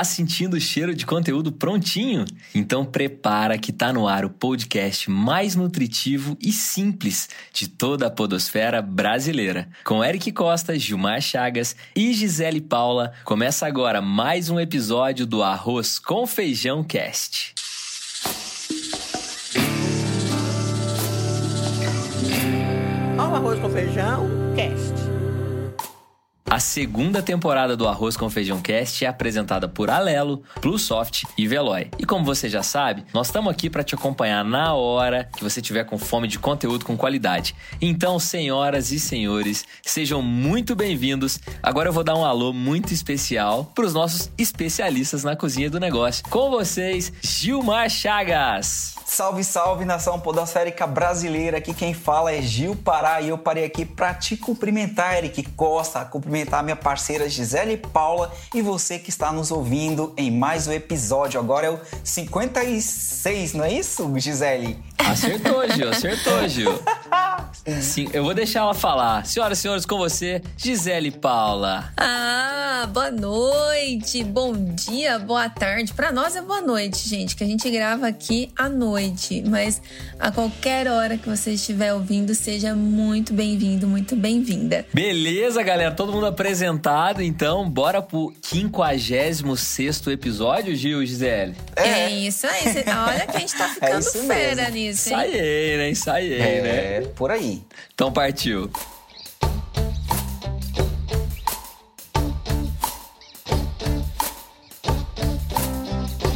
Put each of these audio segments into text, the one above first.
Tá sentindo o cheiro de conteúdo prontinho? Então prepara que tá no ar o podcast mais nutritivo e simples de toda a podosfera brasileira. Com Eric Costa, Gilmar Chagas e Gisele Paula, começa agora mais um episódio do Arroz com Feijão Cast. Olha o arroz com feijão, cast. A segunda temporada do Arroz com Feijão Cast é apresentada por Alelo, Plusoft e Veloy. E como você já sabe, nós estamos aqui para te acompanhar na hora que você tiver com fome de conteúdo com qualidade. Então, senhoras e senhores, sejam muito bem-vindos. Agora eu vou dar um alô muito especial para os nossos especialistas na cozinha do negócio. Com vocês, Gilmar Chagas. Salve, salve nação podosférica brasileira. Aqui quem fala é Gil Pará e eu parei aqui para te cumprimentar, Eric Costa, cumprimentar minha parceira Gisele Paula e você que está nos ouvindo em mais um episódio. Agora é o 56, não é isso, Gisele? Acertou, Gil, acertou, Gil. Sim, eu vou deixar ela falar. Senhoras e senhores, com você, Gisele Paula. Ah, boa noite, bom dia, boa tarde. Para nós é boa noite, gente, que a gente grava aqui à noite. Mas a qualquer hora que você estiver ouvindo, seja muito bem-vindo, muito bem-vinda. Beleza, galera, todo mundo apresentado, então bora pro 56 episódio, Gil e Gisele. É, isso aí. Olha que a gente tá ficando isso fera mesmo. nisso, hein? Ensaiei, né? Ensaiei, É, né? por aí. Então partiu.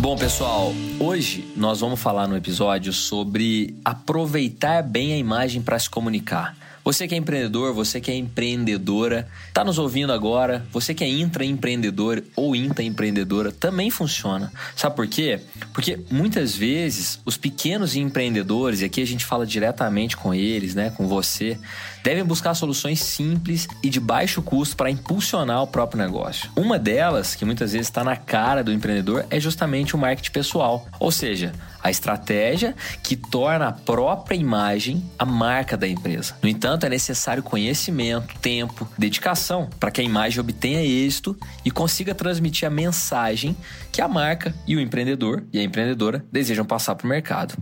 Bom, pessoal, hoje nós vamos falar no episódio sobre aproveitar bem a imagem para se comunicar. Você que é empreendedor, você que é empreendedora, tá nos ouvindo agora, você que é intraempreendedor ou intraempreendedora, também funciona. Sabe por quê? Porque muitas vezes os pequenos empreendedores, e aqui a gente fala diretamente com eles, né, com você, devem buscar soluções simples e de baixo custo para impulsionar o próprio negócio. Uma delas, que muitas vezes está na cara do empreendedor, é justamente o marketing pessoal. Ou seja, a estratégia que torna a própria imagem a marca da empresa. No entanto, é necessário conhecimento, tempo, dedicação para que a imagem obtenha êxito e consiga transmitir a mensagem que a marca e o empreendedor e a empreendedora desejam passar para o mercado.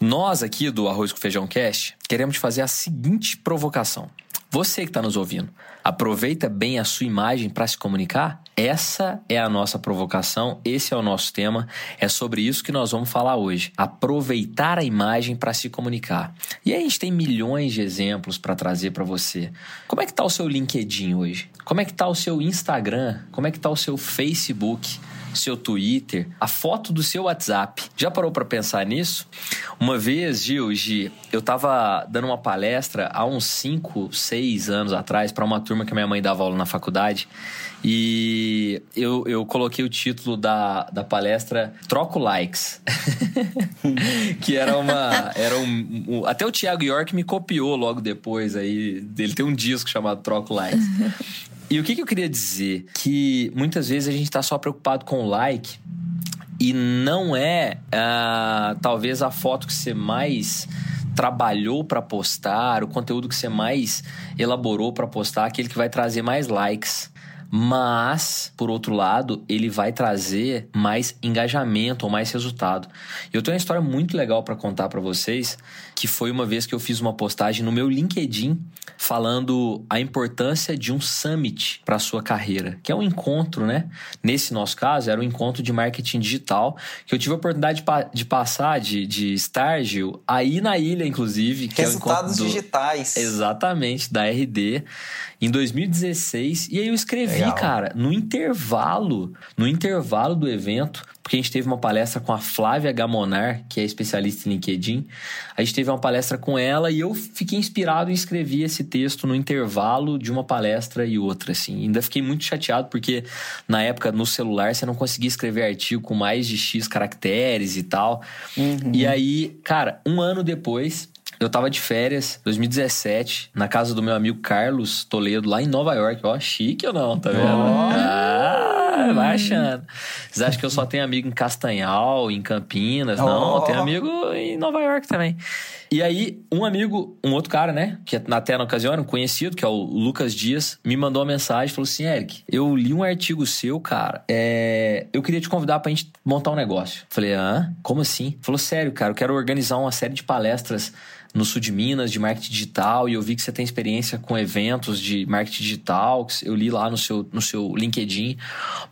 Nós aqui do Arroz com Feijão Cast queremos fazer a seguinte provocação. Você que está nos ouvindo, aproveita bem a sua imagem para se comunicar? Essa é a nossa provocação, esse é o nosso tema, é sobre isso que nós vamos falar hoje. Aproveitar a imagem para se comunicar. E aí a gente tem milhões de exemplos para trazer para você. Como é que tá o seu LinkedIn hoje? Como é que tá o seu Instagram? Como é que tá o seu Facebook? Seu Twitter, a foto do seu WhatsApp. Já parou para pensar nisso? Uma vez, Gil, Gi, eu tava dando uma palestra há uns 5, 6 anos atrás para uma turma que minha mãe dava aula na faculdade. E eu, eu coloquei o título da, da palestra Troco Likes. que era uma. Era um, um- até o Thiago York me copiou logo depois aí. Ele tem um disco chamado Troco Likes. E o que, que eu queria dizer? Que muitas vezes a gente tá só preocupado com o like e não é ah, talvez a foto que você mais trabalhou para postar, o conteúdo que você mais elaborou para postar, aquele que vai trazer mais likes. Mas, por outro lado, ele vai trazer mais engajamento ou mais resultado. Eu tenho uma história muito legal para contar para vocês, que foi uma vez que eu fiz uma postagem no meu LinkedIn falando a importância de um summit para sua carreira, que é um encontro, né? Nesse nosso caso, era um encontro de marketing digital, que eu tive a oportunidade de, pa- de passar, de, de estágio, aí na ilha, inclusive. Que é o Resultados do- digitais. Exatamente, da RD, em 2016. E aí eu escrevi, Legal. cara, no intervalo, no intervalo do evento, porque a gente teve uma palestra com a Flávia Gamonar, que é especialista em LinkedIn. A gente teve uma palestra com ela e eu fiquei inspirado e escrevi esse texto no intervalo de uma palestra e outra, assim. Ainda fiquei muito chateado porque na época no celular você não conseguia escrever artigo com mais de X caracteres e tal. E aí, cara, um ano depois, eu tava de férias, 2017, na casa do meu amigo Carlos Toledo, lá em Nova York. Ó, chique ou não, tá vendo? Ah! Ah, vai achando. Vocês acham que eu só tenho amigo em Castanhal, em Campinas? Não, Oh. eu tenho amigo em Nova York também. E aí, um amigo, um outro cara, né? Que até na ocasião era um conhecido, que é o Lucas Dias, me mandou uma mensagem falou assim: Eric, eu li um artigo seu, cara. É, eu queria te convidar pra gente montar um negócio. Falei, hã? Como assim? Falou, sério, cara, eu quero organizar uma série de palestras no sul de Minas de marketing digital e eu vi que você tem experiência com eventos de marketing digital, que eu li lá no seu, no seu LinkedIn.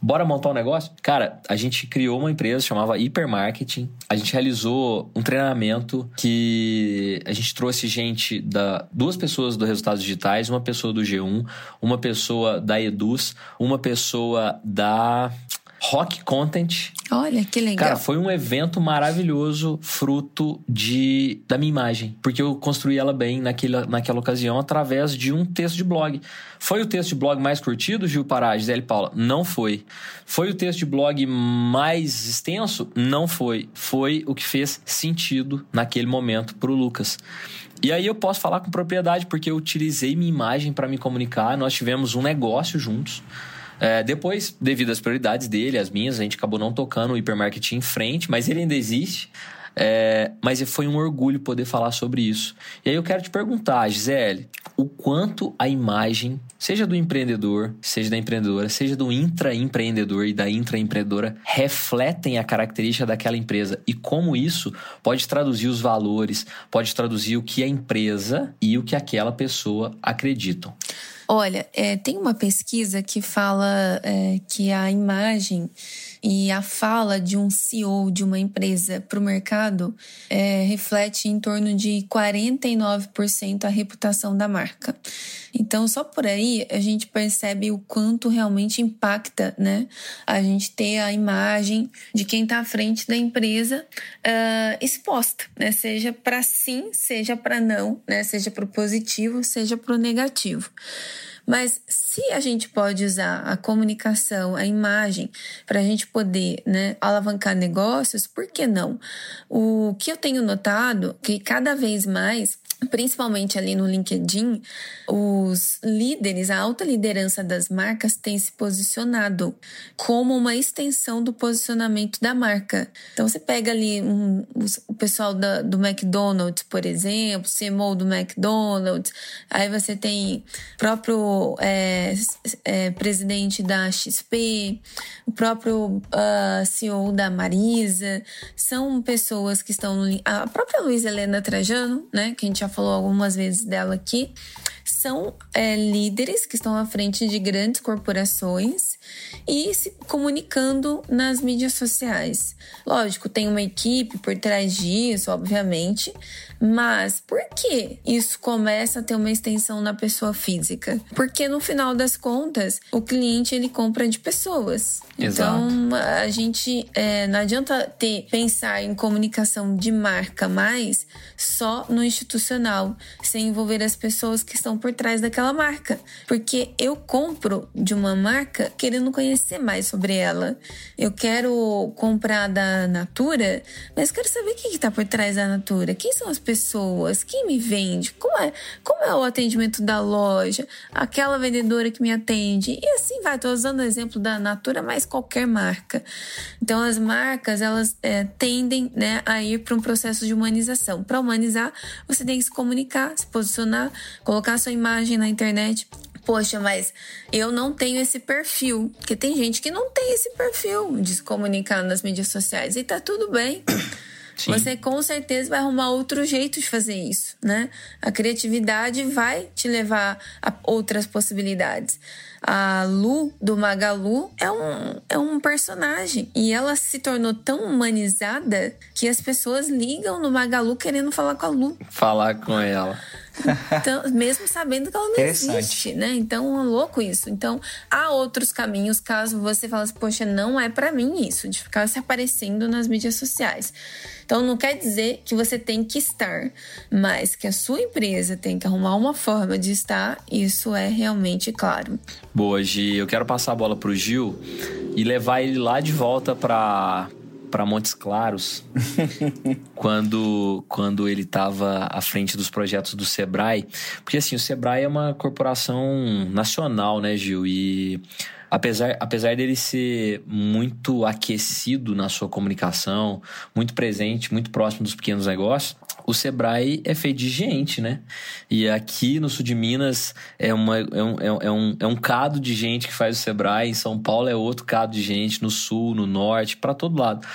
Bora montar um negócio? Cara, a gente criou uma empresa chamava Hipermarketing. A gente realizou um treinamento que a gente trouxe gente da duas pessoas do Resultados Digitais, uma pessoa do G1, uma pessoa da Eduz, uma pessoa da Rock Content Olha, que legal. Cara, foi um evento maravilhoso, fruto de da minha imagem. Porque eu construí ela bem naquela, naquela ocasião através de um texto de blog. Foi o texto de blog mais curtido, Gil Pará, Gisele Paula? Não foi. Foi o texto de blog mais extenso? Não foi. Foi o que fez sentido naquele momento pro Lucas. E aí eu posso falar com propriedade, porque eu utilizei minha imagem para me comunicar. Nós tivemos um negócio juntos. É, depois, devido às prioridades dele, as minhas, a gente acabou não tocando o hipermarketing em frente, mas ele ainda existe. É, mas foi um orgulho poder falar sobre isso. E aí eu quero te perguntar, Gisele, o quanto a imagem, seja do empreendedor, seja da empreendedora, seja do intraempreendedor e da intraempreendedora, refletem a característica daquela empresa e como isso pode traduzir os valores, pode traduzir o que a empresa e o que aquela pessoa acreditam. Olha, é, tem uma pesquisa que fala é, que a imagem e a fala de um CEO de uma empresa para o mercado é, reflete em torno de 49% a reputação da marca. Então, só por aí a gente percebe o quanto realmente impacta, né? A gente ter a imagem de quem está à frente da empresa uh, exposta, né? Seja para sim, seja para não, né? Seja para o positivo, seja para o negativo. Mas se a gente pode usar a comunicação, a imagem, para a gente poder né, alavancar negócios, por que não? O que eu tenho notado que cada vez mais principalmente ali no LinkedIn, os líderes, a alta liderança das marcas tem se posicionado como uma extensão do posicionamento da marca. Então você pega ali um, o pessoal da, do McDonald's, por exemplo, CMO do McDonald's, aí você tem o próprio é, é, presidente da XP, o próprio uh, CEO da Marisa, são pessoas que estão no. A própria Luiz Helena Trajano, né, que a gente já falou algumas vezes dela aqui, são é, líderes que estão à frente de grandes corporações e se comunicando nas mídias sociais. Lógico, tem uma equipe por trás disso, obviamente, mas por que isso começa a ter uma extensão na pessoa física? Porque no final das contas, o cliente ele compra de pessoas. Exato. Então a gente é, não adianta ter pensar em comunicação de marca mais só no institucional, sem envolver as pessoas que estão por trás daquela marca. Porque eu compro de uma marca querendo conhecer mais sobre ela. Eu quero comprar da Natura, mas quero saber o que está por trás da Natura. Quem são as pessoas? Quem me vende? Como é, como é o atendimento da loja? Aquela vendedora que me atende? E assim vai. Estou usando o exemplo da Natura, mas qualquer marca. Então as marcas elas é, tendem né, a ir para um processo de humanização. Para humanizar, você tem que se comunicar, se posicionar, colocar sua imagem na internet. Poxa, mas eu não tenho esse perfil. Porque tem gente que não tem esse perfil de se comunicar nas mídias sociais. E tá tudo bem. Sim. Você com certeza vai arrumar outro jeito de fazer isso, né? A criatividade vai te levar a outras possibilidades. A Lu do Magalu é um, é um personagem e ela se tornou tão humanizada que as pessoas ligam no Magalu querendo falar com a Lu. Falar com ela. Então, mesmo sabendo que ela não existe, né? Então, é louco isso. Então, há outros caminhos caso você fale assim, poxa, não é para mim isso, de ficar se aparecendo nas mídias sociais. Então, não quer dizer que você tem que estar, mas que a sua empresa tem que arrumar uma forma de estar, isso é realmente claro. Boa, Gi. Eu quero passar a bola pro Gil e levar ele lá de volta para para Montes Claros, quando, quando ele estava à frente dos projetos do Sebrae. Porque, assim, o Sebrae é uma corporação nacional, né, Gil? E apesar, apesar dele ser muito aquecido na sua comunicação, muito presente, muito próximo dos pequenos negócios, o Sebrae é feito de gente, né? E aqui no sul de Minas é, uma, é, um, é, um, é um cado de gente que faz o Sebrae, em São Paulo é outro cado de gente, no sul, no norte, para todo lado.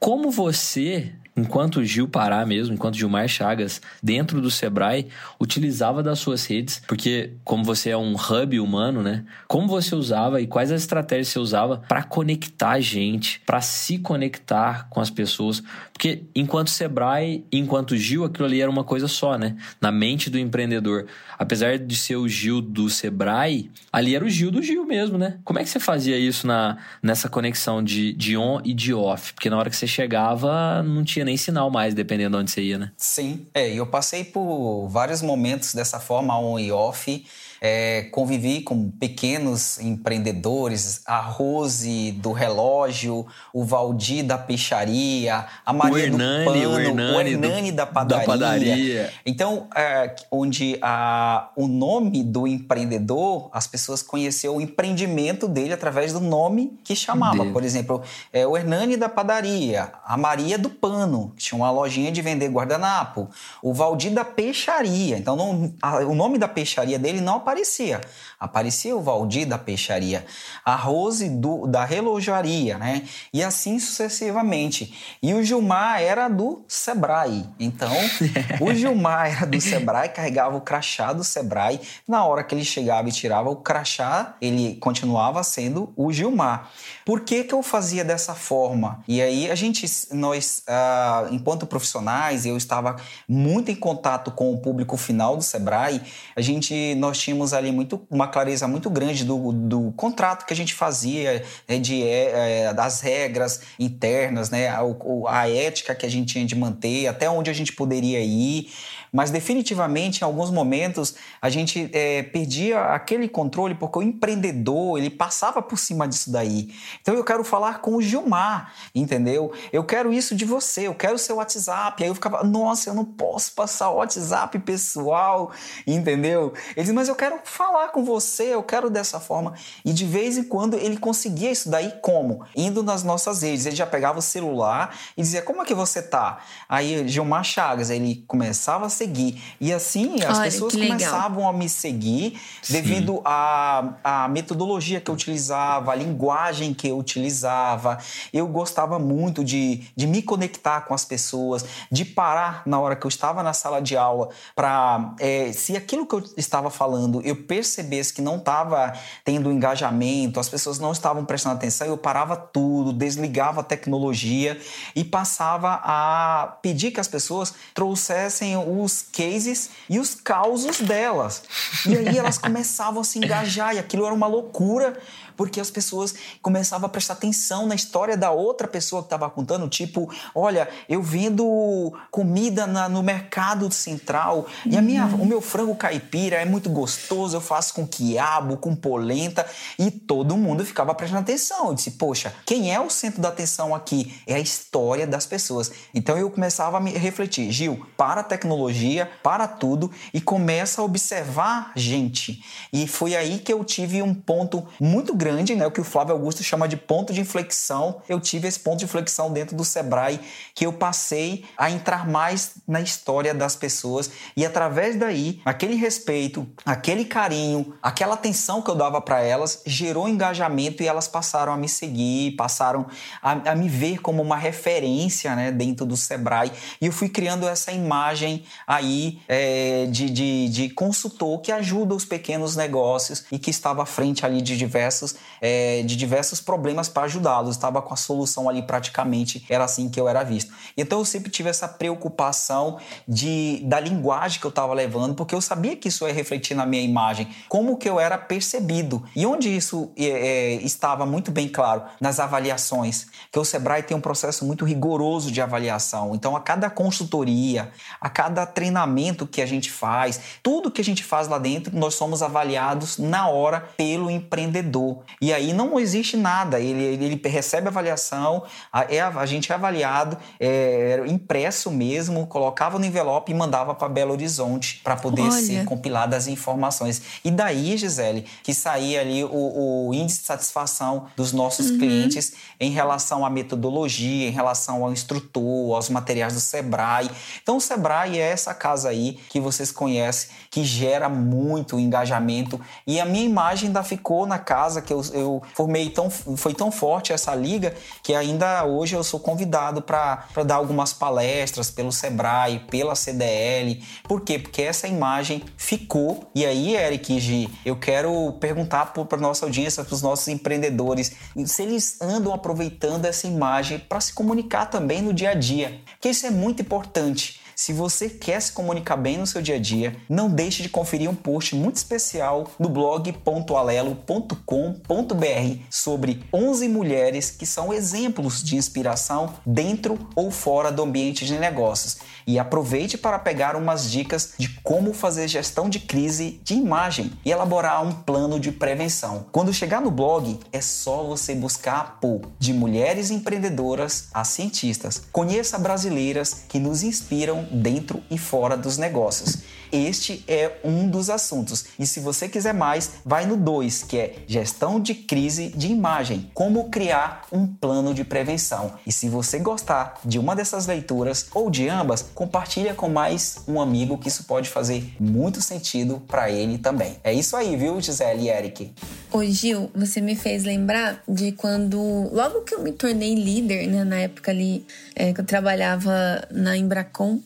Como você enquanto Gil Pará mesmo, enquanto Gilmar Chagas, dentro do Sebrae, utilizava das suas redes, porque como você é um hub humano, né? Como você usava e quais as estratégias você usava para conectar gente, para se conectar com as pessoas? Porque enquanto Sebrae, enquanto Gil, aquilo ali era uma coisa só, né? Na mente do empreendedor. Apesar de ser o Gil do Sebrae, ali era o Gil do Gil mesmo, né? Como é que você fazia isso na, nessa conexão de, de on e de off? Porque na hora que você chegava, não tinha nem sinal mais, dependendo de onde você ia, né? Sim, é, eu passei por vários momentos dessa forma, on e off. É, convivi com pequenos empreendedores, a Rose do relógio, o Valdir da peixaria, a Maria Hernani, do pano, o Hernani, o Hernani do, da, padaria. da, padaria. Então, é, onde a, o nome do empreendedor, as pessoas conheceram o empreendimento dele através do nome que chamava. Dele. Por exemplo, é, o Hernani da padaria, a Maria do pano, que tinha uma lojinha de vender guardanapo, o Valdir da peixaria. Então, não, a, o nome da peixaria dele não aparecia. Aparecia o Valdir da peixaria, a Rose do, da relojaria, né? E assim sucessivamente. E o Gilmar era do Sebrae. Então, o Gilmar era do Sebrae, carregava o crachá do Sebrae. Na hora que ele chegava e tirava o crachá, ele continuava sendo o Gilmar. Por que, que eu fazia dessa forma? E aí a gente, nós, ah, enquanto profissionais, eu estava muito em contato com o público final do Sebrae. A gente, nós tínhamos ali muito, uma clareza muito grande do, do contrato que a gente fazia, né, de, é, das regras internas, né, a, a ética que a gente tinha de manter, até onde a gente poderia ir mas definitivamente em alguns momentos a gente é, perdia aquele controle porque o empreendedor ele passava por cima disso daí. Então eu quero falar com o Gilmar, entendeu? Eu quero isso de você, eu quero seu WhatsApp. Aí eu ficava, nossa, eu não posso passar o WhatsApp pessoal, entendeu? Ele diz, mas eu quero falar com você, eu quero dessa forma. E de vez em quando ele conseguia isso daí como? Indo nas nossas redes. Ele já pegava o celular e dizia, como é que você tá? Aí Gilmar Chagas, ele começava a seguir. E assim as Olha, pessoas começavam a me seguir devido à, à metodologia que eu utilizava, a linguagem que eu utilizava. Eu gostava muito de, de me conectar com as pessoas, de parar na hora que eu estava na sala de aula para, é, se aquilo que eu estava falando eu percebesse que não estava tendo engajamento, as pessoas não estavam prestando atenção, eu parava tudo, desligava a tecnologia e passava a pedir que as pessoas trouxessem o os cases e os causos delas. E aí elas começavam a se engajar e aquilo era uma loucura porque as pessoas começavam a prestar atenção na história da outra pessoa que estava contando, tipo, olha, eu vendo comida na, no mercado central e a minha, uhum. o meu frango caipira é muito gostoso, eu faço com quiabo, com polenta e todo mundo ficava prestando atenção. Eu disse, poxa, quem é o centro da atenção aqui? É a história das pessoas. Então eu começava a me refletir, Gil, para a tecnologia, para tudo e começa a observar gente. E foi aí que eu tive um ponto muito grande grande, né, o que o Flávio Augusto chama de ponto de inflexão. Eu tive esse ponto de inflexão dentro do Sebrae, que eu passei a entrar mais na história das pessoas e através daí, aquele respeito, aquele carinho, aquela atenção que eu dava para elas, gerou engajamento e elas passaram a me seguir, passaram a, a me ver como uma referência, né, dentro do Sebrae. E eu fui criando essa imagem aí é, de, de, de consultor que ajuda os pequenos negócios e que estava à frente ali de diversos é, de diversos problemas para ajudá-los. Estava com a solução ali praticamente, era assim que eu era visto. Então eu sempre tive essa preocupação de, da linguagem que eu estava levando, porque eu sabia que isso ia refletir na minha imagem, como que eu era percebido. E onde isso é, é, estava muito bem claro? Nas avaliações, que o Sebrae tem um processo muito rigoroso de avaliação. Então a cada consultoria, a cada treinamento que a gente faz, tudo que a gente faz lá dentro, nós somos avaliados na hora pelo empreendedor. E aí não existe nada. Ele, ele, ele recebe avaliação, a, é, a gente é avaliado, é, impresso mesmo, colocava no envelope e mandava para Belo Horizonte para poder Olha. ser compiladas as informações. E daí, Gisele, que saía ali o, o índice de satisfação dos nossos uhum. clientes em relação à metodologia, em relação ao instrutor, aos materiais do Sebrae. Então, o Sebrae é essa casa aí que vocês conhecem, que gera muito engajamento. E a minha imagem ainda ficou na casa que eu, eu formei tão foi tão forte essa liga que ainda hoje eu sou convidado para dar algumas palestras pelo Sebrae, pela CDL. Por quê? Porque essa imagem ficou. E aí, Eric G, eu quero perguntar para nossa audiência, para os nossos empreendedores, se eles andam aproveitando essa imagem para se comunicar também no dia a dia. Porque isso é muito importante. Se você quer se comunicar bem no seu dia a dia, não deixe de conferir um post muito especial no blog.alelo.com.br sobre 11 mulheres que são exemplos de inspiração dentro ou fora do ambiente de negócios. E aproveite para pegar umas dicas de como fazer gestão de crise de imagem e elaborar um plano de prevenção. Quando chegar no blog, é só você buscar apoio de mulheres empreendedoras a cientistas. Conheça brasileiras que nos inspiram dentro e fora dos negócios. Este é um dos assuntos. E se você quiser mais, vai no 2, que é gestão de crise de imagem, como criar um plano de prevenção. E se você gostar de uma dessas leituras ou de ambas, compartilha com mais um amigo que isso pode fazer muito sentido para ele também. É isso aí, viu, Gisele e Eric? Ô Gil, você me fez lembrar de quando, logo que eu me tornei líder, né, na época ali é, que eu trabalhava na Embracon,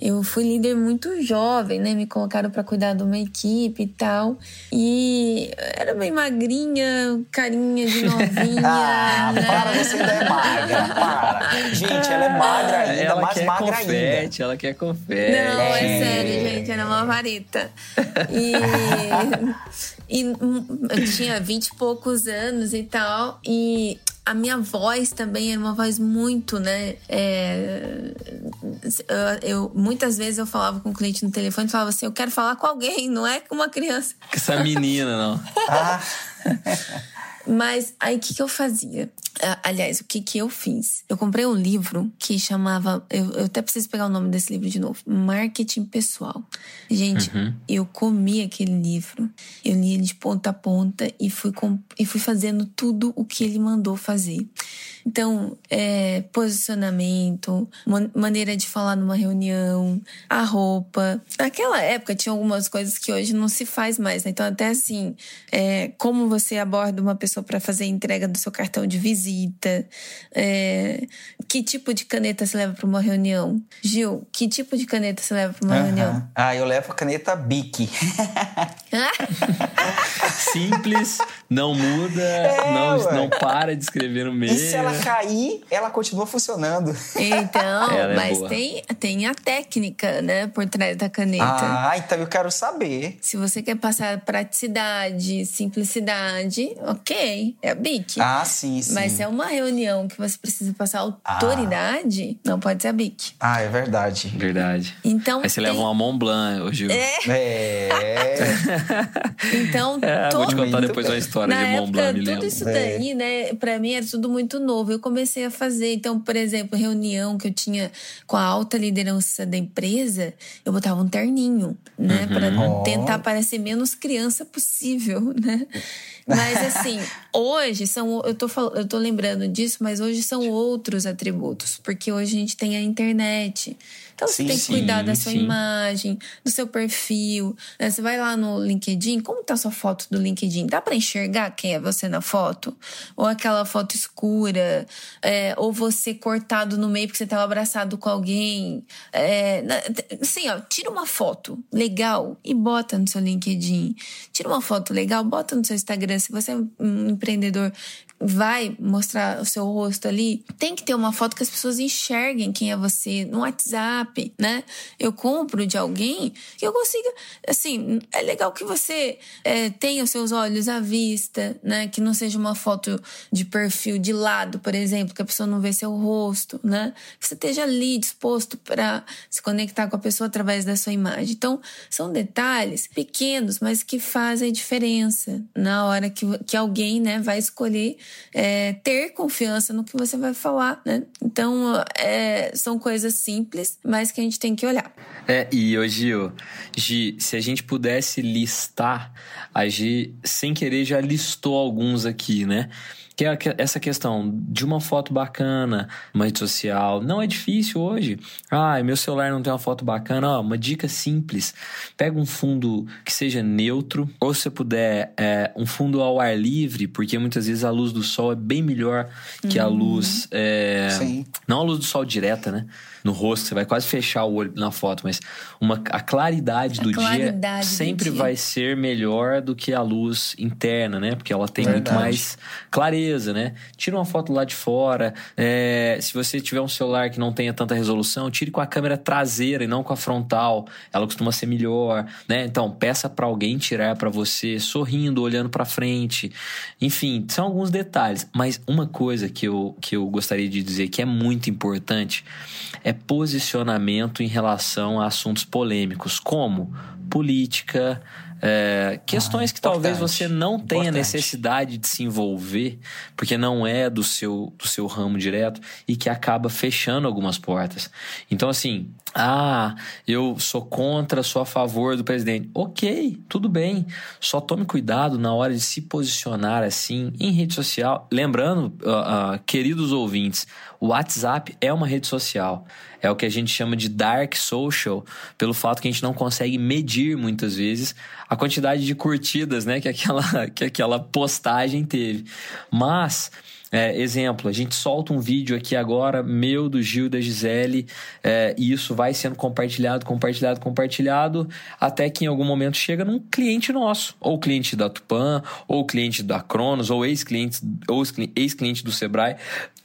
eu fui líder muito jovem, né? Me colocaram para cuidar de uma equipe e tal. E era bem magrinha, carinha de novinha. ah, né? para, você ainda é magra, para. Gente, ela é magra ainda, ela mais quer magra confete, ainda. Ela quer confete. Não, é sério, gente, era uma vareta. E. E eu tinha vinte e poucos anos e tal. E a minha voz também era uma voz muito, né? É, eu, muitas vezes eu falava com o cliente no telefone e falava assim: eu quero falar com alguém, não é com uma criança. Essa menina, não. ah. Mas aí o que, que eu fazia? Aliás, o que, que eu fiz? Eu comprei um livro que chamava. Eu, eu até preciso pegar o nome desse livro de novo: Marketing Pessoal. Gente, uhum. eu comi aquele livro, eu li ele de ponta a ponta e fui, e fui fazendo tudo o que ele mandou fazer. Então, é, posicionamento, maneira de falar numa reunião, a roupa. Naquela época tinha algumas coisas que hoje não se faz mais, né? Então, até assim, é, como você aborda uma pessoa para fazer a entrega do seu cartão de visita, é, que tipo de caneta você leva para uma reunião? Gil, que tipo de caneta você leva para uma uhum. reunião? Ah, eu levo a caneta Bic. Simples, não muda, é, não, não para de escrever no meio. E se ela cair, ela continua funcionando. Então, é mas tem, tem a técnica, né, por trás da caneta. Ah, então eu quero saber. Se você quer passar praticidade, simplicidade, ok, é a BIC. Ah, sim, sim. Mas se é uma reunião que você precisa passar autoridade, ah. não pode ser a BIC. Ah, é verdade. Verdade. Então, Aí você tem... leva uma Mont Blanc, hoje. É. é. então, é, vou te contar depois uma história Na de Mont Blanc, época, tudo isso daí, é. né, pra mim era tudo muito novo. Eu comecei a fazer. Então, por exemplo, reunião que eu tinha com a alta liderança da empresa, eu botava um terninho, né? Uhum. Pra oh. tentar parecer menos criança possível, né? Mas assim, hoje são. Eu tô, eu tô lembrando disso, mas hoje são outros atributos. Porque hoje a gente tem a internet. Então sim, você tem que cuidar sim, da sua sim. imagem, do seu perfil. Né? Você vai lá no LinkedIn, como tá a sua foto do LinkedIn? Dá para enxergar quem é você na foto? Ou aquela foto escura? É, ou você cortado no meio porque você estava abraçado com alguém? É, assim, ó, tira uma foto legal e bota no seu LinkedIn. Tira uma foto legal, bota no seu Instagram. Se você é um empreendedor vai mostrar o seu rosto ali, tem que ter uma foto que as pessoas enxerguem quem é você no WhatsApp, né? Eu compro de alguém que eu consiga, assim, é legal que você é, tenha os seus olhos à vista, né? Que não seja uma foto de perfil de lado, por exemplo, que a pessoa não vê seu rosto, né? Que você esteja ali disposto para se conectar com a pessoa através da sua imagem. Então, são detalhes pequenos, mas que fazem diferença na hora que, que alguém, né, vai escolher é, ter confiança no que você vai falar, né? Então, é, são coisas simples, mas que a gente tem que olhar. É, e hoje, Gi, se a gente pudesse listar, a Gi, sem querer, já listou alguns aqui, né? Que é essa questão de uma foto bacana, uma rede social. Não é difícil hoje. Ah, meu celular não tem uma foto bacana. Ó, uma dica simples: pega um fundo que seja neutro, ou se puder, é, um fundo ao ar livre, porque muitas vezes a luz do sol é bem melhor que a uhum. luz. É, não a luz do sol direta, né? No rosto, você vai quase fechar o olho na foto, mas uma, a claridade a do claridade dia sempre do dia. vai ser melhor do que a luz interna, né? Porque ela tem Verdade. muito mais clareza, né? Tira uma foto lá de fora. É, se você tiver um celular que não tenha tanta resolução, tire com a câmera traseira e não com a frontal. Ela costuma ser melhor, né? Então, peça para alguém tirar para você, sorrindo, olhando para frente. Enfim, são alguns detalhes. Mas uma coisa que eu, que eu gostaria de dizer que é muito importante é posicionamento em relação a assuntos polêmicos, como política, é, questões ah, que talvez você não tenha importante. necessidade de se envolver, porque não é do seu, do seu ramo direto e que acaba fechando algumas portas. Então, assim, ah, eu sou contra, sou a favor do presidente. Ok, tudo bem. Só tome cuidado na hora de se posicionar assim em rede social. Lembrando, uh, uh, queridos ouvintes, o WhatsApp é uma rede social. É o que a gente chama de dark social, pelo fato que a gente não consegue medir muitas vezes a quantidade de curtidas, né, que aquela, que aquela postagem teve. Mas é, exemplo, a gente solta um vídeo aqui agora, meu, do Gil, da Gisele, é, e isso vai sendo compartilhado, compartilhado, compartilhado, até que em algum momento chega num cliente nosso, ou cliente da Tupan, ou cliente da Cronos, ou ex-cliente ou ex-cliente do Sebrae,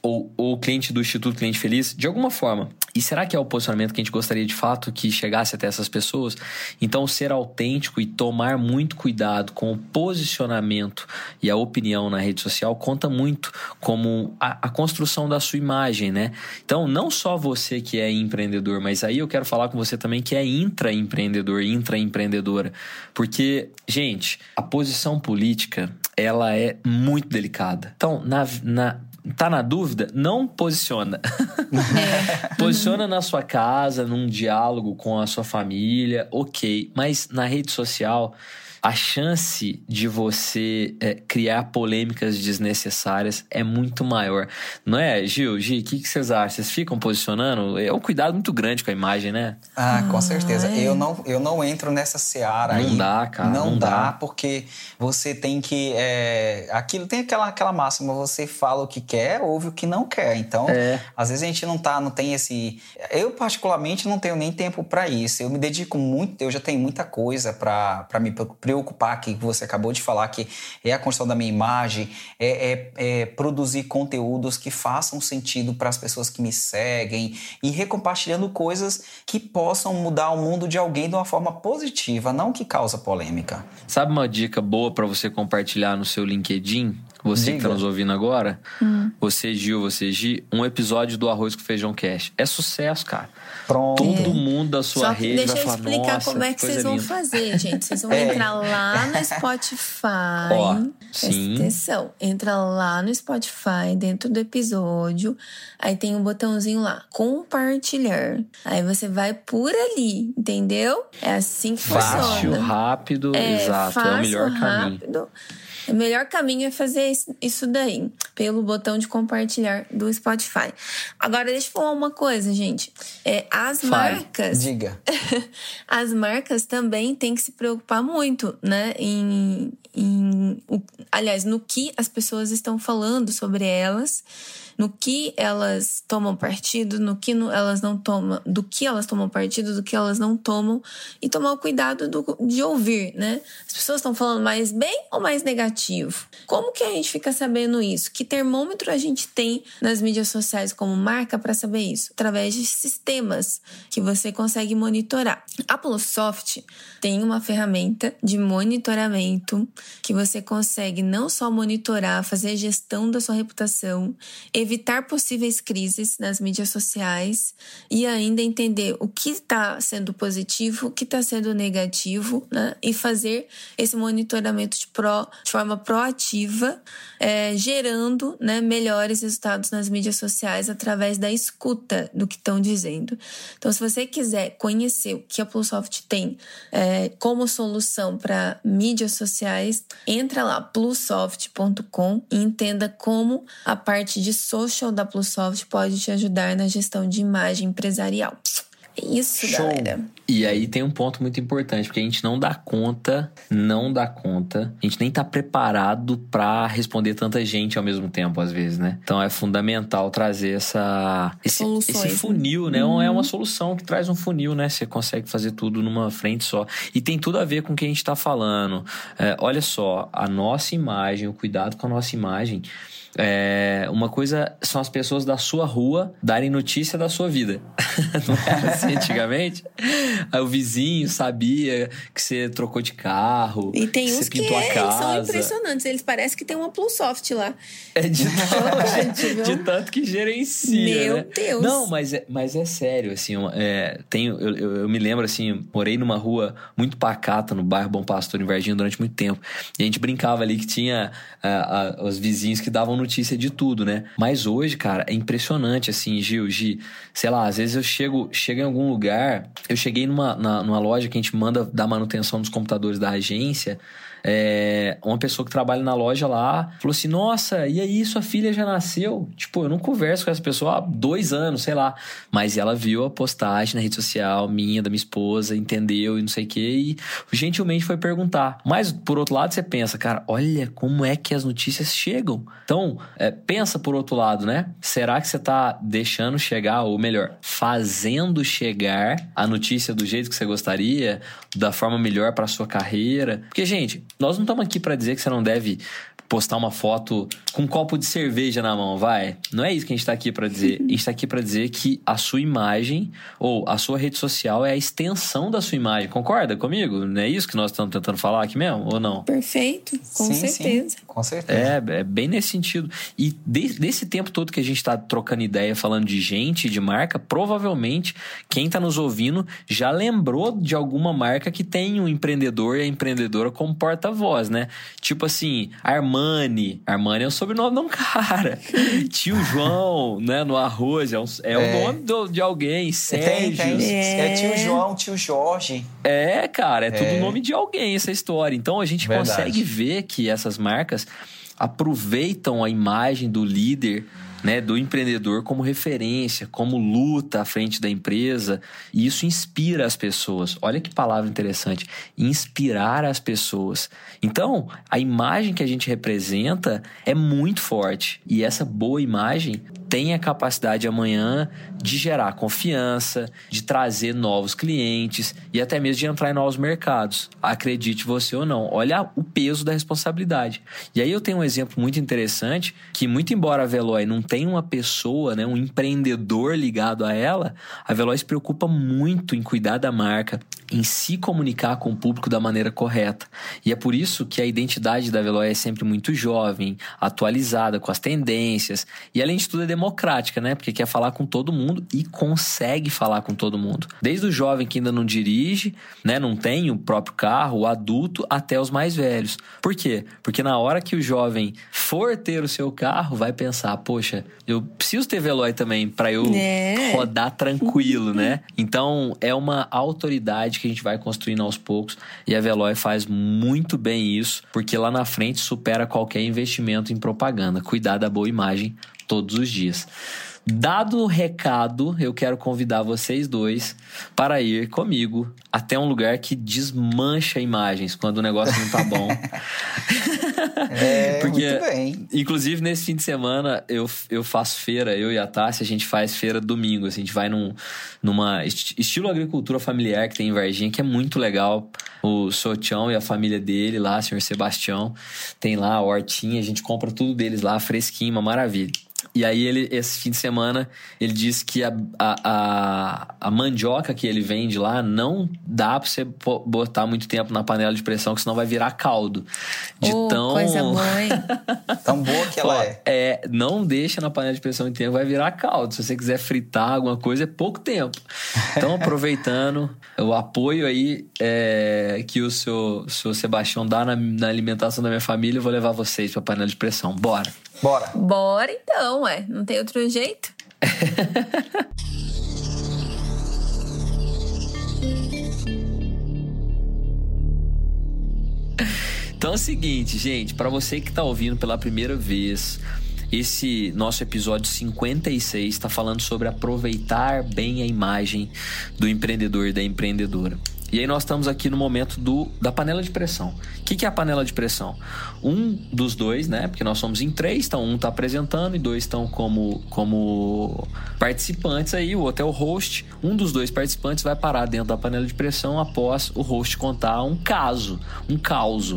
ou, ou cliente do Instituto Cliente Feliz, de alguma forma. E será que é o posicionamento que a gente gostaria de fato que chegasse até essas pessoas? Então, ser autêntico e tomar muito cuidado com o posicionamento e a opinião na rede social conta muito como a, a, construção da sua imagem, né? Então, não só você que é empreendedor, mas aí eu quero falar com você também que é intraempreendedor, intraempreendedora. Porque, gente, a posição política, ela é muito delicada. Então, na, na tá na dúvida, não posiciona. É. posiciona na sua casa, num diálogo com a sua família, ok. Mas na rede social, a chance de você é, criar polêmicas desnecessárias é muito maior. Não é, Gil? Gil, o que, que vocês acham? Vocês ficam posicionando? É um cuidado muito grande com a imagem, né? Ah, com certeza. Ah, é. Eu, não, eu não entro nessa seara não aí. Dá, cara, não, não dá, dá, porque você tem que. É, aquilo tem aquela, aquela máxima: você fala o que quer, ouve o que não quer. Então, é. às vezes a gente não tá, não tem esse. Eu, particularmente, não tenho nem tempo para isso. Eu me dedico muito, eu já tenho muita coisa para me preocupar preocupar, que você acabou de falar, que é a construção da minha imagem, é, é, é produzir conteúdos que façam sentido para as pessoas que me seguem e recompartilhando coisas que possam mudar o mundo de alguém de uma forma positiva, não que causa polêmica. Sabe uma dica boa para você compartilhar no seu LinkedIn? Você Diga. que tá nos ouvindo agora, hum. você Gil, você Gi, um episódio do Arroz com Feijão Cast. É sucesso, cara. Pronto. Todo mundo da sua Só rede deixa vai falar, Deixa eu explicar como é que vocês vão fazer, gente. Vocês vão é. entrar lá no Spotify. Ó, sim. Atenção. Entra lá no Spotify, dentro do episódio. Aí tem um botãozinho lá, compartilhar. Aí você vai por ali, entendeu? É assim que fácil, funciona. Fácil, rápido, é, exato. Fácil, é o melhor rápido. caminho. O melhor caminho é fazer isso daí, pelo botão de compartilhar do Spotify. Agora, deixa eu falar uma coisa, gente. É, as marcas. Diga. as marcas também têm que se preocupar muito, né? Em, em, aliás, no que as pessoas estão falando sobre elas no que elas tomam partido, no que elas não tomam, do que elas tomam partido, do que elas não tomam, e tomar o cuidado do, de ouvir, né? As pessoas estão falando mais bem ou mais negativo? Como que a gente fica sabendo isso? Que termômetro a gente tem nas mídias sociais como marca para saber isso? Através de sistemas que você consegue monitorar. A Plussoft tem uma ferramenta de monitoramento que você consegue não só monitorar, fazer gestão da sua reputação, evitar possíveis crises nas mídias sociais e ainda entender o que está sendo positivo, o que está sendo negativo, né? E fazer esse monitoramento de, de forma proativa, é, gerando né, melhores resultados nas mídias sociais através da escuta do que estão dizendo. Então, se você quiser conhecer o que a Plussoft tem é, como solução para mídias sociais, entra lá, plussoft.com e entenda como a parte de social da Plussoft pode te ajudar na gestão de imagem empresarial. Isso, Show. galera. E aí tem um ponto muito importante, porque a gente não dá conta, não dá conta, a gente nem tá preparado para responder tanta gente ao mesmo tempo, às vezes, né? Então é fundamental trazer essa esse, esse né? funil, né? Uhum. É uma solução que traz um funil, né? Você consegue fazer tudo numa frente só. E tem tudo a ver com o que a gente tá falando. É, olha só, a nossa imagem, o cuidado com a nossa imagem é, uma coisa são as pessoas da sua rua darem notícia da sua vida. Não era assim antigamente? Aí o vizinho sabia que você trocou de carro. E tem que uns que é, são impressionantes. Eles parecem que tem uma Plussoft lá. É de, tanto, de tanto que gerencia. Meu né? Deus. Não, mas é, mas é sério, assim, é, tenho, eu, eu, eu, me lembro assim, morei numa rua muito pacata no bairro Bom Pastor, em Varginha, durante muito tempo. E a gente brincava ali que tinha uh, uh, os vizinhos que davam notícia de tudo, né? Mas hoje, cara, é impressionante, assim, Gil, Gi, sei lá, às vezes eu chego, chego em algum lugar, eu cheguei numa, na, numa loja que a gente manda dar manutenção dos computadores da agência, é, uma pessoa que trabalha na loja lá falou assim: Nossa, e aí, sua filha já nasceu? Tipo, eu não converso com essa pessoa há dois anos, sei lá. Mas ela viu a postagem na rede social minha, da minha esposa, entendeu e não sei o quê, e gentilmente foi perguntar. Mas, por outro lado, você pensa, cara, olha como é que as notícias chegam. Então, é, pensa por outro lado, né? Será que você tá deixando chegar, ou melhor, fazendo chegar a notícia do jeito que você gostaria, da forma melhor para sua carreira? Porque, gente, nós não estamos aqui para dizer que você não deve postar uma foto com um copo de cerveja na mão, vai. Não é isso que a gente está aqui para dizer. A gente está aqui para dizer que a sua imagem ou a sua rede social é a extensão da sua imagem. Concorda comigo? Não é isso que nós estamos tentando falar aqui mesmo ou não? Perfeito, com sim, certeza. Sim, com certeza. É, é bem nesse sentido. E de, desse tempo todo que a gente está trocando ideia, falando de gente, de marca, provavelmente quem está nos ouvindo já lembrou de alguma marca que tem um empreendedor e a empreendedora como porta-voz, né? Tipo assim, Armani. Armani é o sobrenome de um cara. Tio João, né? No arroz, é, um, é, é. o nome do, de alguém. Sérgio. Tem, tem. É. é. tio João, tio Jorge. É, cara, é, é. tudo nome de alguém essa história. Então a gente Verdade. consegue ver que essas marcas aproveitam a imagem do líder né, do empreendedor como referência, como luta à frente da empresa, e isso inspira as pessoas. Olha que palavra interessante, inspirar as pessoas. Então, a imagem que a gente representa é muito forte, e essa boa imagem tem a capacidade amanhã de gerar confiança, de trazer novos clientes e até mesmo de entrar em novos mercados. Acredite você ou não. Olha o peso da responsabilidade. E aí eu tenho um exemplo muito interessante que, muito embora a Veloy não tenha uma pessoa, né, um empreendedor ligado a ela, a Veloy se preocupa muito em cuidar da marca, em se comunicar com o público da maneira correta. E é por isso que a identidade da Veloy é sempre muito jovem, atualizada com as tendências e além de tudo é democrática, né? Porque quer falar com todo mundo e consegue falar com todo mundo. Desde o jovem que ainda não dirige, né, não tem o próprio carro, o adulto, até os mais velhos. Por quê? Porque na hora que o jovem for ter o seu carro, vai pensar, poxa, eu preciso ter Veloy também para eu é. rodar tranquilo, né? Então, é uma autoridade que a gente vai construindo aos poucos e a Veloy faz muito bem isso, porque lá na frente supera qualquer investimento em propaganda. Cuidar da boa imagem todos os dias. Dado o recado, eu quero convidar vocês dois para ir comigo até um lugar que desmancha imagens quando o negócio não tá bom. é, Porque, muito bem. Inclusive, nesse fim de semana, eu, eu faço feira, eu e a Tássia, a gente faz feira domingo. Assim, a gente vai num, numa estilo agricultura familiar que tem em Varginha, que é muito legal. O Sotião e a família dele lá, senhor Sebastião, tem lá a hortinha, a gente compra tudo deles lá, fresquinho, uma maravilha. E aí, ele, esse fim de semana, ele disse que a, a, a, mandioca que ele vende lá não dá pra você botar muito tempo na panela de pressão, que senão vai virar caldo. De oh, tão. Coisa boa, hein? tão boa que ela é. É, não deixa na panela de pressão muito tempo, vai virar caldo. Se você quiser fritar alguma coisa, é pouco tempo. Então, aproveitando o apoio aí é, que o seu, seu Sebastião dá na, na alimentação da minha família, eu vou levar vocês pra panela de pressão. Bora! Bora. Bora então, ué. Não tem outro jeito? então é o seguinte, gente, para você que tá ouvindo pela primeira vez, esse nosso episódio 56 está falando sobre aproveitar bem a imagem do empreendedor e da empreendedora. E aí nós estamos aqui no momento do, da panela de pressão. O que, que é a panela de pressão? Um dos dois, né? Porque nós somos em três, então um está apresentando e dois estão como, como participantes aí, o outro é o host. Um dos dois participantes vai parar dentro da panela de pressão após o host contar um caso, um caos.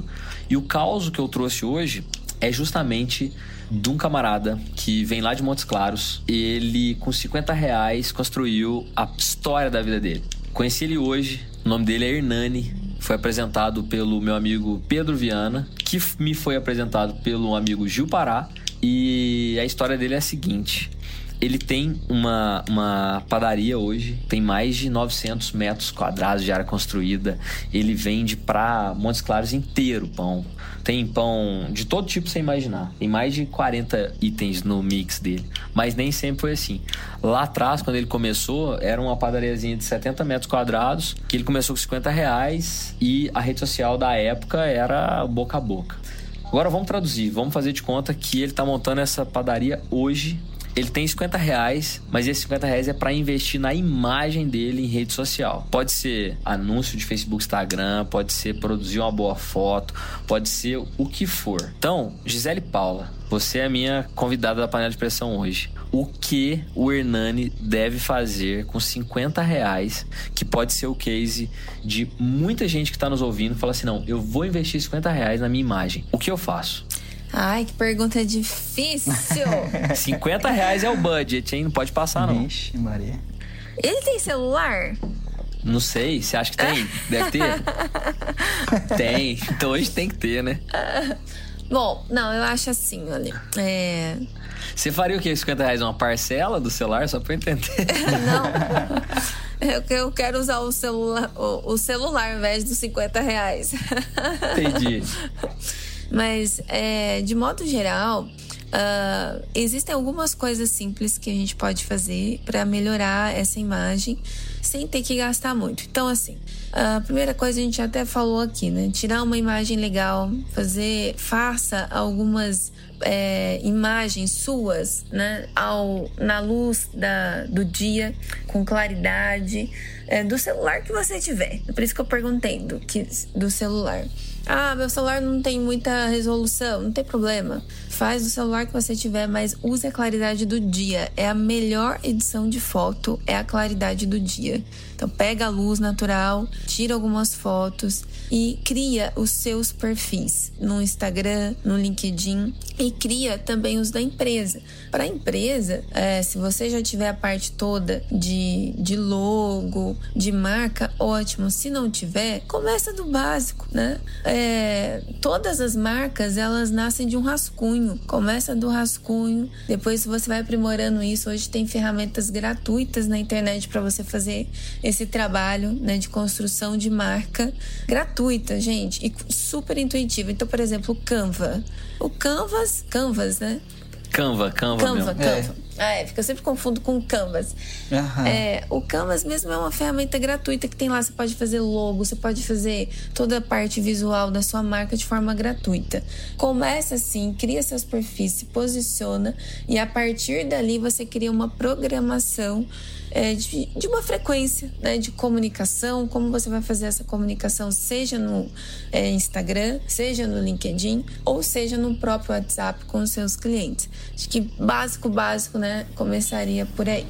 E o caos que eu trouxe hoje é justamente de um camarada que vem lá de Montes Claros. Ele, com 50 reais, construiu a história da vida dele. Conheci ele hoje, o nome dele é Hernani. Foi apresentado pelo meu amigo Pedro Viana, que me foi apresentado pelo amigo Gil Pará. E a história dele é a seguinte: ele tem uma, uma padaria hoje, tem mais de 900 metros quadrados de área construída. Ele vende para Montes Claros inteiro pão. Tem pão de todo tipo sem imaginar. Tem mais de 40 itens no mix dele. Mas nem sempre foi assim. Lá atrás, quando ele começou, era uma padariazinha de 70 metros quadrados, que ele começou com 50 reais e a rede social da época era boca a boca. Agora vamos traduzir, vamos fazer de conta que ele está montando essa padaria hoje ele tem 50 reais, mas esses 50 reais é para investir na imagem dele em rede social. Pode ser anúncio de Facebook, Instagram, pode ser produzir uma boa foto, pode ser o que for. Então, Gisele Paula, você é a minha convidada da panela de pressão hoje. O que o Hernani deve fazer com 50 reais, que pode ser o case de muita gente que está nos ouvindo, fala assim: não, eu vou investir 50 reais na minha imagem. O que eu faço? Ai, que pergunta difícil. 50 reais é o budget, hein? Não pode passar, não. Vixe, Maria. Ele tem celular? Não sei, você acha que tem? Deve ter? tem. Então hoje tem que ter, né? Bom, não, eu acho assim, olha. É... Você faria o quê? 50 reais uma parcela do celular, só pra eu entender? não. Eu, eu quero usar o celular, o, o celular ao invés dos 50 reais. Entendi. Mas, é, de modo geral, Uh, existem algumas coisas simples que a gente pode fazer para melhorar essa imagem sem ter que gastar muito. Então, assim, a primeira coisa a gente até falou aqui, né? Tirar uma imagem legal, fazer, faça algumas é, imagens suas, né? Ao, na luz da, do dia, com claridade, é, do celular que você tiver. Por isso que eu perguntei do, que, do celular. Ah, meu celular não tem muita resolução, não tem problema. Faz do celular que você tiver, mas use a claridade do dia. É a melhor edição de foto, é a claridade do dia. Então pega a luz natural, tira algumas fotos e cria os seus perfis no Instagram, no LinkedIn e cria também os da empresa. Para a empresa, é, se você já tiver a parte toda de, de logo, de marca, ótimo. Se não tiver, começa do básico, né? É, todas as marcas elas nascem de um rascunho. Começa do rascunho, depois você vai aprimorando isso. Hoje tem ferramentas gratuitas na internet para você fazer esse trabalho né, de construção de marca gratuita, gente, e super intuitiva. Então, por exemplo, o Canva. O Canvas, Canvas, né? Canva, Canva, Canva, mesmo. Canva. É. Ah, é, porque eu sempre confundo com o Canvas. Aham. É, o Canvas mesmo é uma ferramenta gratuita que tem lá. Você pode fazer logo, você pode fazer toda a parte visual da sua marca de forma gratuita. Começa assim, cria seus perfis, se posiciona e a partir dali você cria uma programação é, de, de uma frequência né, de comunicação, como você vai fazer essa comunicação, seja no é, Instagram, seja no LinkedIn, ou seja no próprio WhatsApp com os seus clientes. Acho que básico, básico, né? Começaria por aí.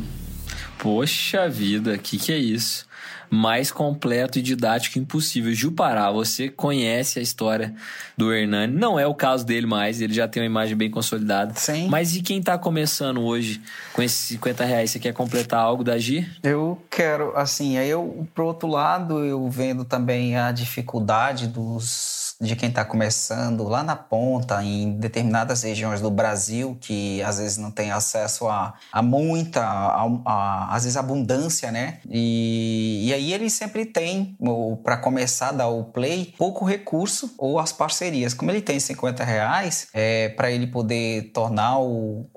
Poxa vida, que que é isso? Mais completo e didático impossível. Gil Pará, você conhece a história do Hernani. Não é o caso dele mais, ele já tem uma imagem bem consolidada. Sim. Mas e quem tá começando hoje com esses 50 reais? Você quer completar algo da Gi? Eu quero, assim, aí eu, pro outro lado, eu vendo também a dificuldade dos de quem está começando lá na ponta, em determinadas regiões do Brasil, que às vezes não tem acesso a, a muita, a, a- às vezes abundância, né? E, e aí ele sempre tem, para começar a dar o play, pouco recurso ou as parcerias. Como ele tem 50 reais, é, para ele poder tornar o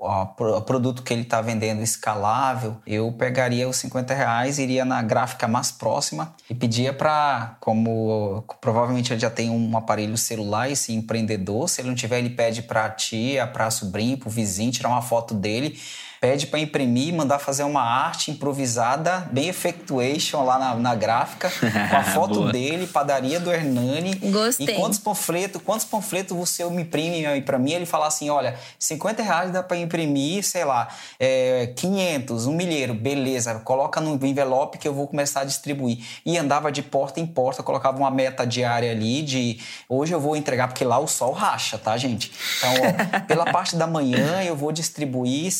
produto que ele está vendendo escalável, eu pegaria os 50 reais, iria na gráfica mais próxima e pedia para, como provavelmente ele já tem um aparelho celular, esse empreendedor, se ele não tiver, ele pede para a tia, para a sobrinha, para o vizinho, tirar uma foto dele. Pede para imprimir, mandar fazer uma arte improvisada, bem effectuation lá na, na gráfica, com a foto dele, padaria do Hernani. Gostei. E quantos panfletos, quantos panfletos você me imprime aí para mim? Ele fala assim: olha, 50 reais dá para imprimir, sei lá, é, 500, um milheiro, beleza, coloca no envelope que eu vou começar a distribuir. E andava de porta em porta, colocava uma meta diária ali de hoje eu vou entregar, porque lá o sol racha, tá, gente? Então, ó, pela parte da manhã eu vou distribuir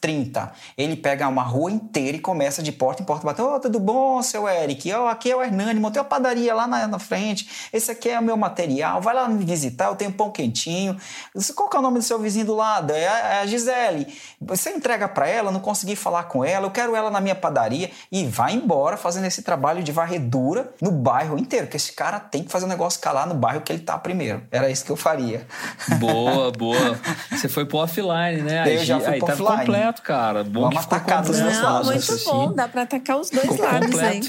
30. Ele pega uma rua inteira e começa de porta em porta, batendo, ô, tudo bom, seu Eric? Ó, aqui é o Hernani, montei uma padaria lá na, na frente, esse aqui é o meu material, vai lá me visitar, eu tenho pão quentinho. Qual que é o nome do seu vizinho do lado? É a, é a Gisele. Você entrega para ela, não consegui falar com ela, eu quero ela na minha padaria e vai embora fazendo esse trabalho de varredura no bairro inteiro, que esse cara tem que fazer o negócio calar no bairro que ele tá primeiro. Era isso que eu faria. Boa, boa. Você foi pro offline, né? Eu já fui aí pro tá offline. completo, cara. Bom Vamos que ficou completo Não, muito raciocínio. bom. Dá pra atacar os dois Ficou lados completo.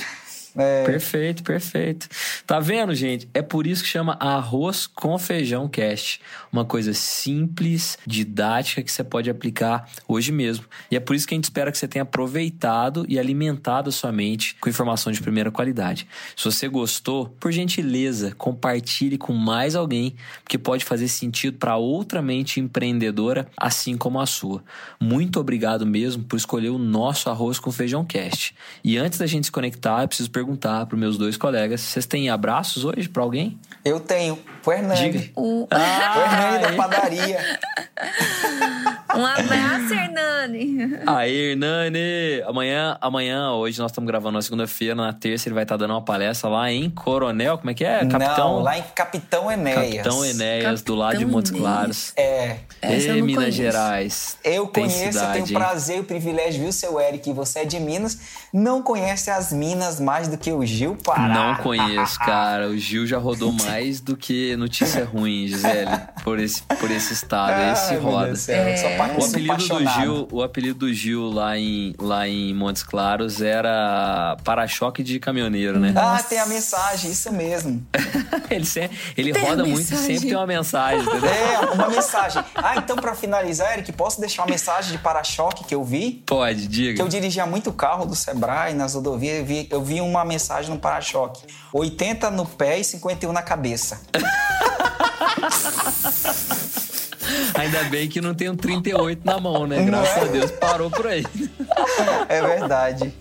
Aí. Perfeito, perfeito. Tá vendo, gente? É por isso que chama arroz com feijão cast. Uma coisa simples, didática que você pode aplicar hoje mesmo. E é por isso que a gente espera que você tenha aproveitado e alimentado a sua mente com informação de primeira qualidade. Se você gostou, por gentileza, compartilhe com mais alguém, porque pode fazer sentido para outra mente empreendedora, assim como a sua. Muito obrigado mesmo por escolher o nosso arroz com feijão cast. E antes da gente se conectar, eu preciso perguntar para meus dois colegas: vocês têm abraços hoje para alguém? Eu tenho. O Hernani. Diga. O- O Hernani da Ai. padaria. Um abraço, Hernani. Aí, Hernani! Amanhã, amanhã, hoje nós estamos gravando na segunda-feira, na terça ele vai estar dando uma palestra lá em Coronel, como é que é? Capitão, Não, lá em Capitão Enéas. Capitão Enéas, do lado de Capitão Montes Enéas. Claros. É. Essa não Minas conheço. Gerais. Eu Tem conheço, eu cidade, tenho o hein? prazer e o privilégio, viu, seu Eric? Você é de Minas, não conhece as Minas mais do que o Gil Pará. Não conheço, cara. O Gil já rodou mais do que notícia ruim, Gisele, por esse, por esse estado. Esse Ai, meu roda. Deus do céu, eu O apelido, do. Gil, o apelido do Gil lá em, lá em Montes Claros era para-choque de caminhoneiro, né? Ah, tem a mensagem, isso mesmo. ele se- ele Tem roda muito e sempre tem uma mensagem, entendeu? É, uma mensagem. Ah, então pra finalizar, Eric, posso deixar uma mensagem de para-choque que eu vi? Pode, Que diga. eu dirigia muito carro do Sebrae nas rodovias, eu vi, eu vi uma mensagem no para-choque. 80 no pé e 51 na cabeça. Ainda bem que não tem um 38 na mão, né? Graças é? a Deus parou por aí. É verdade.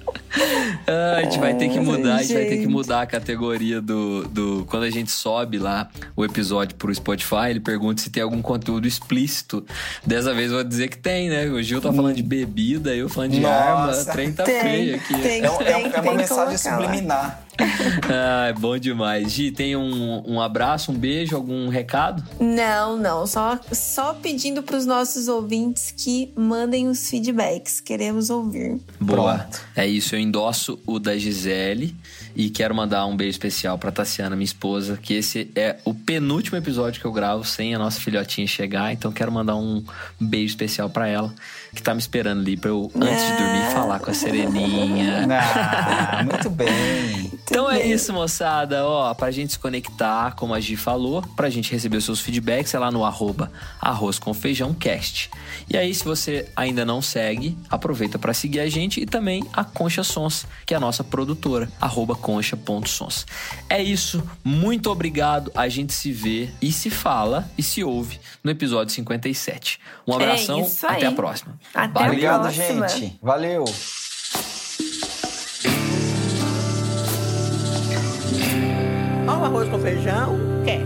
Ah, a gente vai ter que mudar, a gente vai ter que mudar a categoria do, do. Quando a gente sobe lá o episódio pro Spotify, ele pergunta se tem algum conteúdo explícito. Dessa vez eu vou dizer que tem, né? O Gil tá falando de bebida, eu falando de Nossa. arma, o trem tá Tem, feio aqui. tem. É, é um- é tem uma que mensagem colocar lá. subliminar. Ah, bom demais. Gi, tem um, um abraço, um beijo, algum recado? Não, não. Só, só pedindo para os nossos ouvintes que mandem os feedbacks. Queremos ouvir. Boa. Pronto. É isso, eu endosso o da Gisele e quero mandar um beijo especial pra Tassiana, minha esposa, que esse é o penúltimo episódio que eu gravo sem a nossa filhotinha chegar, então quero mandar um beijo especial pra ela. Que tá me esperando ali pra eu, antes de dormir, falar com a Sereninha. Ah, muito bem. Então é isso, moçada. Ó, pra gente se conectar, como a Gi falou, pra gente receber os seus feedbacks, é lá no arroba arroz com feijão cast. E aí, se você ainda não segue, aproveita para seguir a gente e também a Concha Sons, que é a nossa produtora, arroba concha.sons. É isso, muito obrigado. A gente se vê e se fala e se ouve no episódio 57. Um abração, isso aí. até a próxima. Até Valeu. a Obrigado, próxima. gente. Valeu. Ó o arroz com feijão, quer.